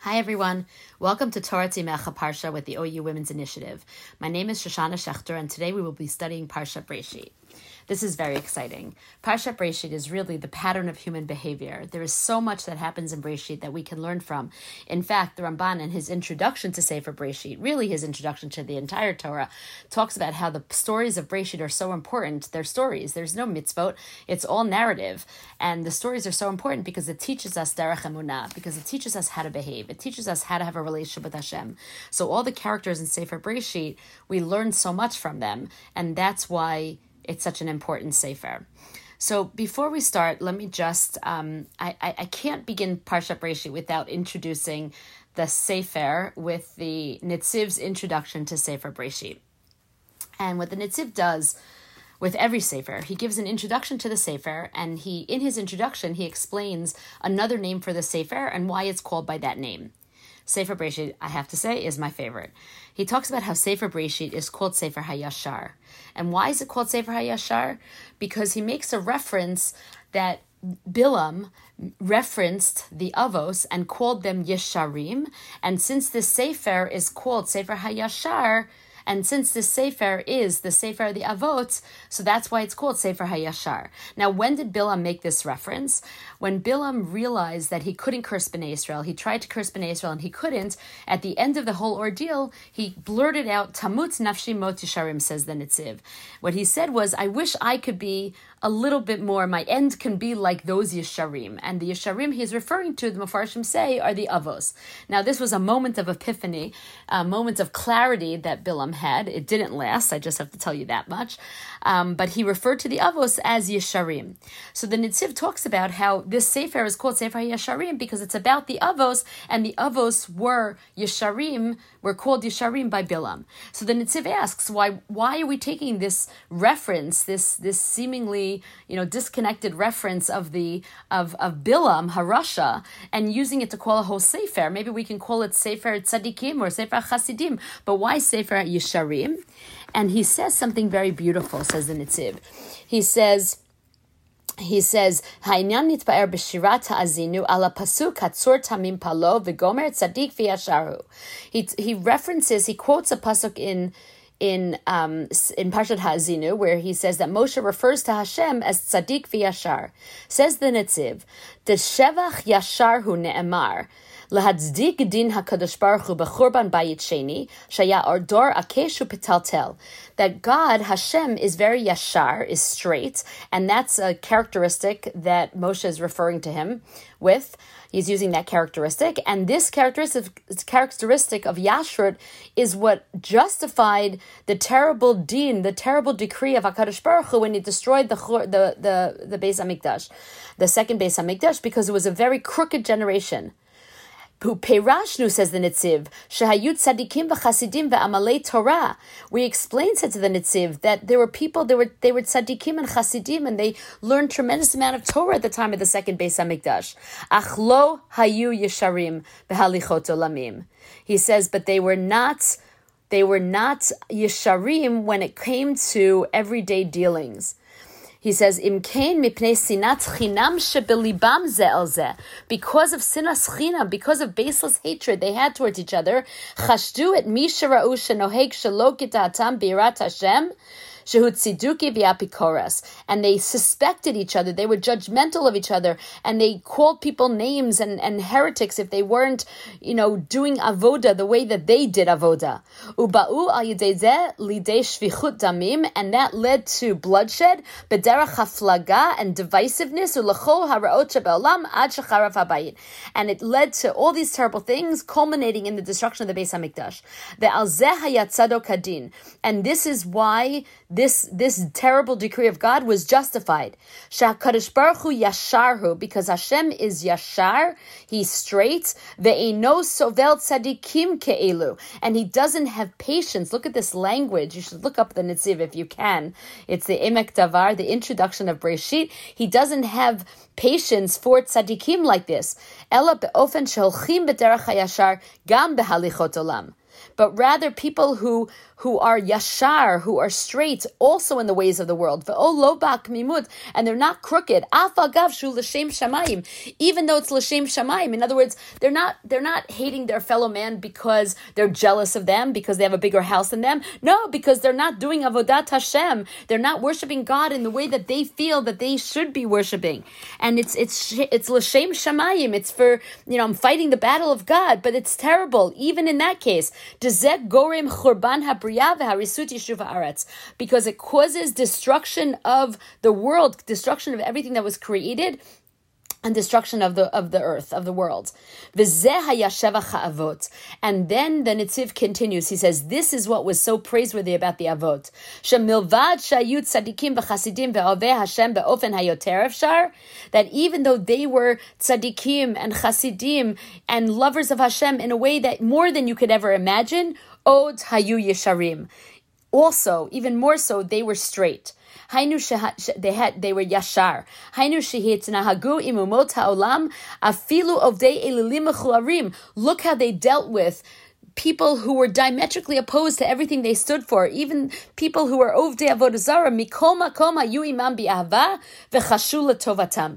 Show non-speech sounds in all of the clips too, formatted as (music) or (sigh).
Hi, everyone. Welcome to Torat Imecha Parsha with the OU Women's Initiative. My name is Shoshana Schechter, and today we will be studying Parsha Breshit. This is very exciting. Parshat Breshit is really the pattern of human behavior. There is so much that happens in Breshit that we can learn from. In fact, the Ramban, in his introduction to Sefer Breshit, really his introduction to the entire Torah, talks about how the stories of Breshit are so important. They're stories. There's no mitzvot. It's all narrative, and the stories are so important because it teaches us derech emunah, because it teaches us how to behave. It teaches us how to have a relationship with Hashem. So all the characters in Sefer Breshit, we learn so much from them, and that's why it's such an important sefer. So before we start, let me just um, I, I, I can't begin Parshat Breshit without introducing the sefer with the Nitziv's introduction to Sefer Breshit. And what the Nitziv does with every sefer, he gives an introduction to the sefer, and he in his introduction he explains another name for the sefer and why it's called by that name. Sefer Breshit, I have to say, is my favorite. He talks about how Sefer Breshit is called Sefer Hayashar. And why is it called Sefer Hayashar? Because he makes a reference that Bilam referenced the Avos and called them Yesharim. And since this Sefer is called Sefer Hayashar, and since this Sefer is the Sefer of the Avot, so that's why it's called Sefer Hayashar. Now, when did Bilam make this reference? When Bilam realized that he couldn't curse Bnei Israel, he tried to curse Bnei Israel and he couldn't. At the end of the whole ordeal, he blurted out, Tamut nafshi mot says the Nitziv. What he said was, I wish I could be a little bit more, my end can be like those Yesharim. And the Yesharim he's referring to, the Mefarshim say, are the Avos. Now, this was a moment of epiphany, a moment of clarity that Bilam had. It didn't last, I just have to tell you that much. Um, but he referred to the Avos as Yesharim. So the Nitziv talks about how this Sefer is called Sefer Yesharim because it's about the Avos, and the Avos were Yesharim, were called Yesharim by Bilam. So the Nitziv asks, why, why are we taking this reference, this, this seemingly you know disconnected reference of the of, of Bilam, Harasha, and using it to call a whole Sefer? Maybe we can call it Sefer Tzadikim or Sefer Chasidim, but why Sefer Yesharim? And he says something very beautiful, says the Nitziv. He says, he says, "Ha'inyan nitpaer b'shirat ha'azinu ala pasuk hatzur tamim palo v'gomer tzadik v'yasharu." He he references, he quotes a pasuk in in um, in Parshat Ha'azinu, where he says that Moshe refers to Hashem as Tzadik v'Yashar. Says the Nitziv, "The Shevach Yashar hu ne'emar." להצדיק דין הקדוש ברוך הוא בחורבן בית שני, שהיה אור עקש ופתלתל. That God, Hashem, is very yashar, is straight, and that's a characteristic that Moshe is referring to him with. He's using that characteristic, and this characteristic characteristic of Yashrut is what justified the terrible deen, the terrible decree of Hakadosh Baruch Hu when he destroyed the the the the Beis Hamikdash, the second Beis Hamikdash, because it was a very crooked generation. Perashnu says the Nitziv, Shehayut Tzadikim v'Chasidim v'Amalei Torah. We explained said to the Nitziv that there were people, they were they were Tzadikim and Chasidim, and they learned tremendous amount of Torah at the time of the second Beis Hamikdash. Achlo Hayu Yesharim v'Halichot Olamim. He says, but they were not they were not Yesharim when it came to everyday dealings. He says, "Im kain mipnei sinat chinam shebelibam ze Because of sinas chinam, because of baseless hatred they had towards each other, chashdu et mi shera'u shenoheg shelo kitatam birat Hashem, and they suspected each other. They were judgmental of each other, and they called people names and, and heretics if they weren't, you know, doing avoda the way that they did avoda. Uba'u al damim, and that led to bloodshed, bederach haflaga and divisiveness, ulachol haraot ad habayit, and it led to all these terrible things, culminating in the destruction of the Beis Hamikdash. The alzeh hayatzado kadin, and this is why this this terrible decree of God was justified. Shakadosh Baruch Hu Yasharhu, because Hashem is Yashar, He's straight. Ve'eno sovel tzadikim ke'elu, and He doesn't have patience. Look at this language. You should look up the Nitziv if you can. It's the Emek Davar, the introduction of Breshit. He doesn't have patience for tzadikim like this. Ela be'ofen sholchim b'derech hayashar gam behalichot olam. But rather people who who are yashar, who are straight, also in the ways of the world. And they're not crooked. Even though it's l'shem shamayim. In other words, they're not they're not hating their fellow man because they're jealous of them, because they have a bigger house than them. No, because they're not doing avodat Hashem. They're not worshiping God in the way that they feel that they should be worshiping. And it's it's it's l'shem shamayim. It's for you know I'm fighting the battle of God, but it's terrible. Even in that case, because it causes destruction of the world, destruction of everything that was created, and destruction of the of the earth of the world. And then the Nitziv continues. He says, "This is what was so praiseworthy about the Avot. That even though they were tzaddikim and chasidim and lovers of Hashem in a way that more than you could ever imagine, od hayu yesharim. Also, even more so, they were straight. Hainu they had they were yashar. Hainu shehitznahagu imumot haolam afilu ovdei. Look how they dealt with people who were diametrically opposed to everything they stood for, even people who were ovdei avodazara, mikoma koma yu imam bi'ahva v'chashu tovatam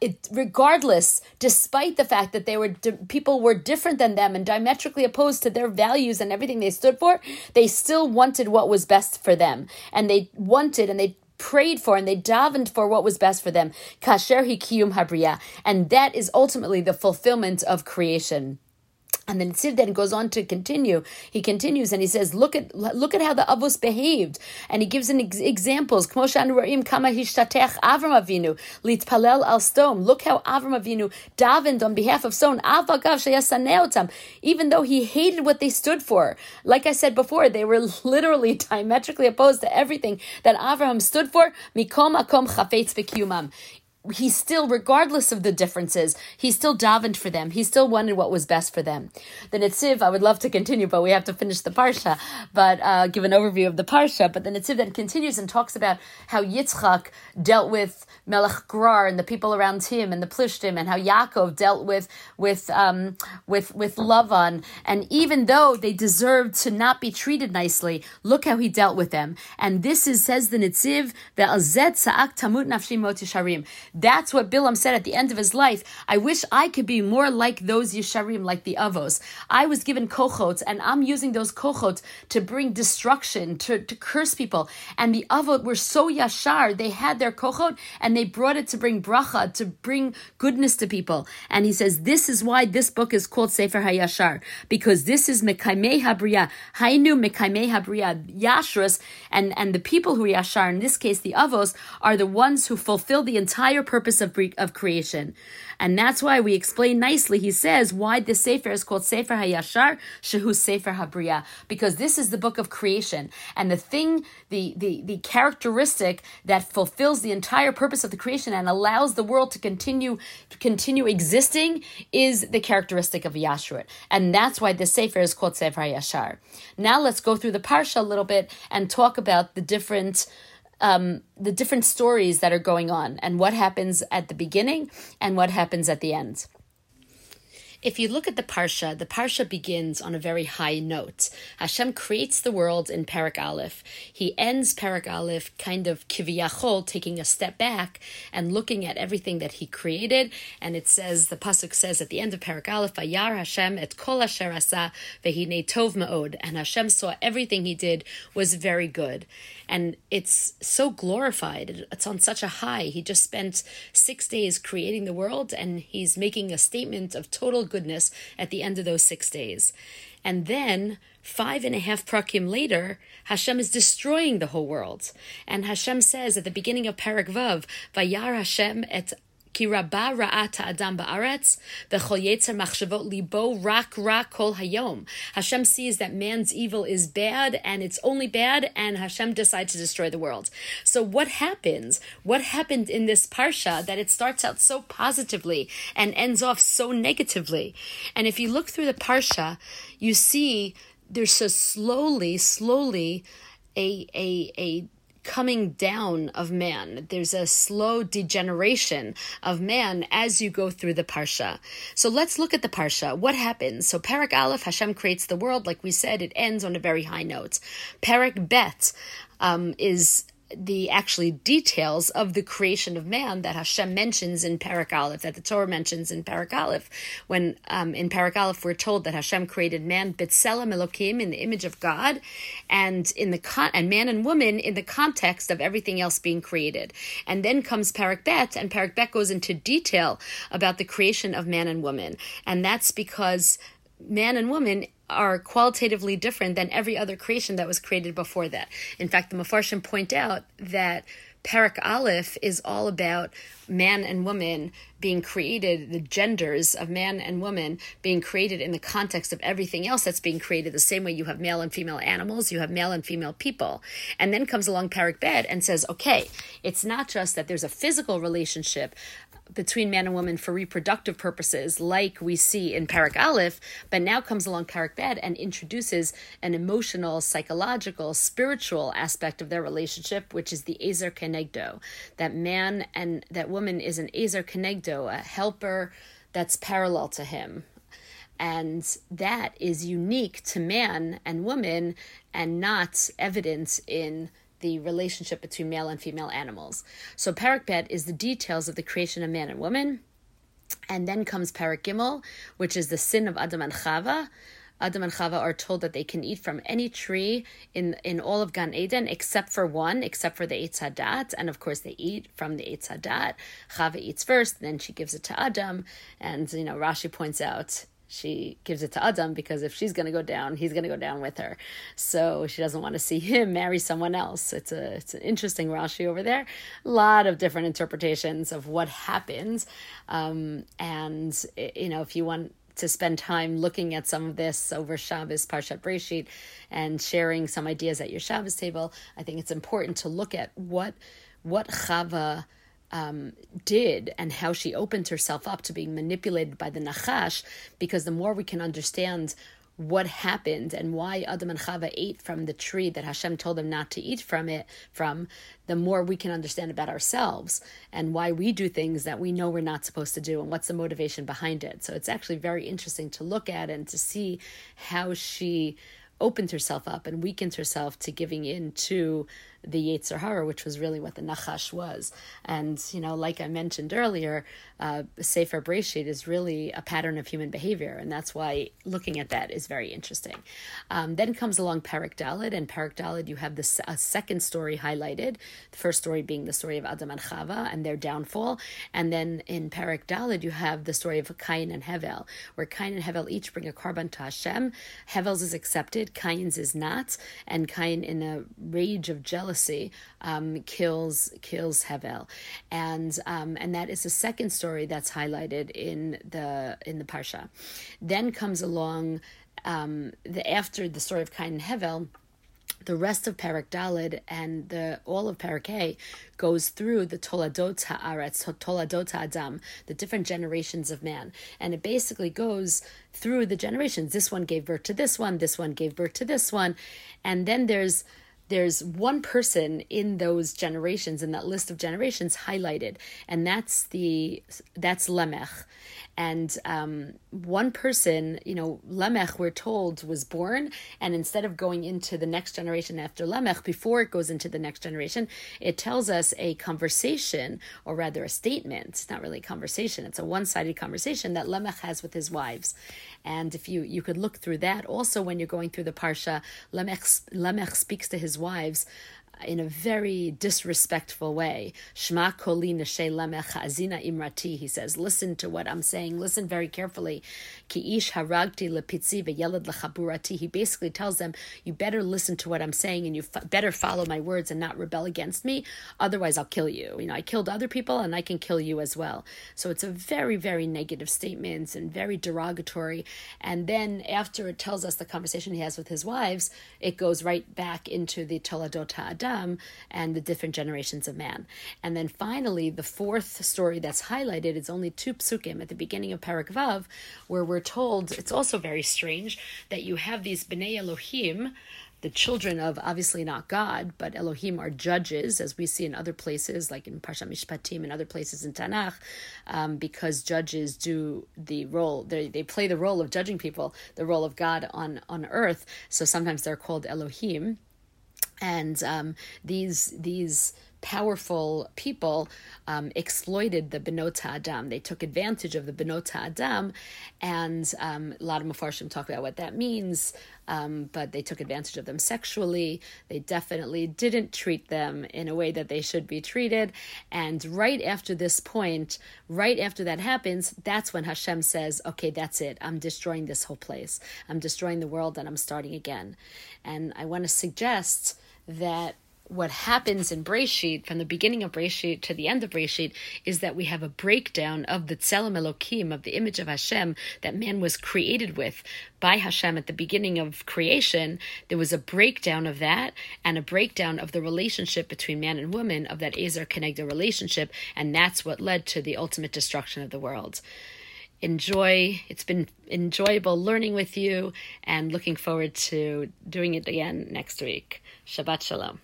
it, regardless, despite the fact that they were people were different than them and diametrically opposed to their values and everything they stood for, they still wanted what was best for them, and they wanted and they prayed for and they davened for what was best for them. Kasher hikiyum habriya, and that is ultimately the fulfillment of creation. And then Tzir then goes on to continue. He continues and he says, "Look at look at how the Avos behaved." And he gives an ex- examples. Avram Avinu litpalel al Sdom. Look how Avram Avinu davened on behalf of Sdom. Even though he hated what they stood for, like I said before, they were (laughs) literally diametrically opposed to everything that Avraham stood for. Mikom akom chafetz he still, regardless of the differences, he still davened for them. He still wanted what was best for them. The Nitziv, I would love to continue, but we have to finish the Parsha, but uh, give an overview of the Parsha. But the Nitziv then continues and talks about how Yitzchak dealt with Melech Gerar and the people around him and the Plishtim, and how Yaakov dealt with with um, with with Lavan. And even though they deserved to not be treated nicely, look how he dealt with them. And this is says the Nitziv, the Azet Sa'ak Tamut Nafshim Motisharim that's what Bilam said at the end of his life. I wish I could be more like those Yesharim, like the Avos. I was given kochot, and I'm using those kochot to bring destruction, to, to curse people. And the Avot were so yashar, they had their kochot, and they brought it to bring bracha, to bring goodness to people. And he says, this is why this book is called Sefer HaYashar, because this is Mekaimei Habriya, Hainu Mekaimei Habriya, Yashrus, and, and the people who are Yashar, in this case the Avos, are the ones who fulfill the entire purpose of, of creation. And that's why we explain nicely, he says, why this Sefer is called Sefer HaYashar, Shehu Sefer HaBriya, because this is the book of creation. And the thing, the, the, the characteristic that fulfills the entire purpose of the creation and allows the world to continue, to continue existing is the characteristic of Yashrut. And that's why this Sefer is called Sefer HaYashar. Now let's go through the Parsha a little bit and talk about the different um, the different stories that are going on and what happens at the beginning and what happens at the end. If you look at the Parsha, the Parsha begins on a very high note. Hashem creates the world in Parak Aleph. He ends Parak Aleph kind of kiviyachol, taking a step back and looking at everything that he created. And it says, the Pasuk says at the end of Parak Aleph, Vayar Hashem et kol asher asa vehine tov ma'od. And Hashem saw everything he did was very good. And it's so glorified. It's on such a high. He just spent six days creating the world and he's making a statement of total goodness at the end of those six days. And then five and a half prakim later, Hashem is destroying the whole world. And Hashem says at the beginning of Parak Vav, Vayar Hashem et Ki rabba ra'at adam ba'aretz, v'chol yetzer machshavot libo rak rak kol hayom. Hashem sees that man's evil is bad and it's only bad, and Hashem decides to destroy the world. So what happens? What happened in this parsha that it starts out so positively and ends off so negatively? And if you look through the parsha, you see there's so slowly, slowly a a a coming down of man. There's a slow degeneration of man as you go through the parsha. So let's look at the parsha. What happens? So Parak Aleph, Hashem creates the world. Like we said, it ends on a very high note. Parak Bet um, is the actually details of the creation of man that Hashem mentions in Parak Aleph, that the Torah mentions in Parak Aleph. When um, in Parak Aleph we're told that Hashem created man B'Tselem Elokim in the image of God, and in the con- and man and woman in the context of everything else being created. And then comes Parak Bet, and Parak Bet goes into detail about the creation of man and woman, and that's because man and woman are qualitatively different than every other creation that was created before that. In fact, the Mefarshim point out that Parak Aleph is all about man and woman being created, the genders of man and woman being created in the context of everything else that's being created, the same way you have male and female animals, you have male and female people. And then comes along Parak Bet and says, okay, it's not just that there's a physical relationship between man and woman for reproductive purposes, like we see in Parak Aleph, but now comes along Parak Bet and introduces an emotional, psychological, spiritual aspect of their relationship, which is the Ezer Kenegdo. That man and that woman is an Ezer Kenegdo, a helper that's parallel to him. And that is unique to man and woman and not evident in the relationship between male and female animals. So Parak Bet is the details of the creation of man and woman. And then comes Parak Gimel, which is the sin of Adam and Chava. Adam and Chava are told that they can eat from any tree in, in all of Gan Eden except for one, except for the Eitz Hadat. And of course, they eat from the Eitz Hadat. Chava eats first, then she gives it to Adam. And, you know, Rashi points out she gives it to Adam because if she's going to go down, he's going to go down with her. So she doesn't want to see him marry someone else. It's a it's an interesting Rashi over there. A lot of different interpretations of what happens, um, and you know if you want to spend time looking at some of this over Shabbos Parshat Breshit and sharing some ideas at your Shabbos table, I think it's important to look at what what Chava um, did and how she opened herself up to being manipulated by the Nachash, because the more we can understand what happened and why Adam and Chava ate from the tree that Hashem told them not to eat from it from, the more we can understand about ourselves and why we do things that we know we're not supposed to do and what's the motivation behind it. So it's actually very interesting to look at and to see how she opened herself up and weakened herself to giving in to the Yetzer Hara, which was really what the Nachash was. And, you know, like I mentioned earlier, uh, Sefer Breshit is really a pattern of human behavior, and that's why looking at that is very interesting. Um, then comes along Parak Dalid, and Parak Dalid, you have this a second story highlighted, the first story being the story of Adam and Chava and their downfall. And then in Parak Dalid, you have the story of Cain and Hevel, where Cain and Hevel each bring a korban to Hashem. Hevel's is accepted, Cain's is not, and Cain, in a rage of jealousy, jealousy um, kills kills Hevel, and um, and that is the second story that's highlighted in the in the parsha. Then comes along um, the after the story of Cain and Hevel the rest of Parak Dalid and the all of Parak A goes through the Toladot Haaretz, Toladot Adam, the different generations of man, and it basically goes through the generations. This one gave birth to this one, this one gave birth to this one, and then there's there's one person in those generations in that list of generations highlighted and that's the that's lemech and um, one person, you know, Lamech, we're told, was born, and instead of going into the next generation after Lamech, before it goes into the next generation, it tells us a conversation, or rather a statement. It's not really a conversation; it's a one-sided conversation that Lamech has with his wives. And if you you could look through that, also when you're going through the parsha, Lamech, Lamech speaks to his wives in a very disrespectful way. Shema koli azina imrati. He says, listen to what I'm saying. Listen very carefully. Ki ish haragti lepitzi ve'yelad lechaburati. He basically tells them, you better listen to what I'm saying and you f- better follow my words and not rebel against me. Otherwise, I'll kill you. You know, I killed other people and I can kill you as well. So it's a very, very negative statement and very derogatory. And then after it tells us the conversation he has with his wives, it goes right back into the Toladot Adam and the different generations of man. And then finally, the fourth story that's highlighted is only two psukim at the beginning of Parak Vav, where we're told it's also very strange that you have these Bnei Elohim the children of obviously not God, but Elohim are judges, as we see in other places, like in Parsha Mishpatim and other places in Tanakh, um, because judges do the role, they, they play the role of judging people, the role of God on, on earth. So sometimes they're called Elohim. And um, these these powerful people um, exploited the Benot Adam. They took advantage of the Benot Adam, and um, a lot of Mefarshim talk about what that means. Um, but they took advantage of them sexually. They definitely didn't treat them in a way that they should be treated. And right after this point, right after that happens, that's when Hashem says, "Okay, that's it. I'm destroying this whole place. I'm destroying the world, and I'm starting again." And I want to suggest that what happens in Breshit, from the beginning of Breshit to the end of Breshit, is that we have a breakdown of the Tselem Elokim, of the image of Hashem that man was created with by Hashem at the beginning of creation. There was a breakdown of that and a breakdown of the relationship between man and woman, of that Ezer Kenegda relationship, and that's what led to the ultimate destruction of the world enjoy. It's been enjoyable learning with you and looking forward to doing it again next week. Shabbat Shalom.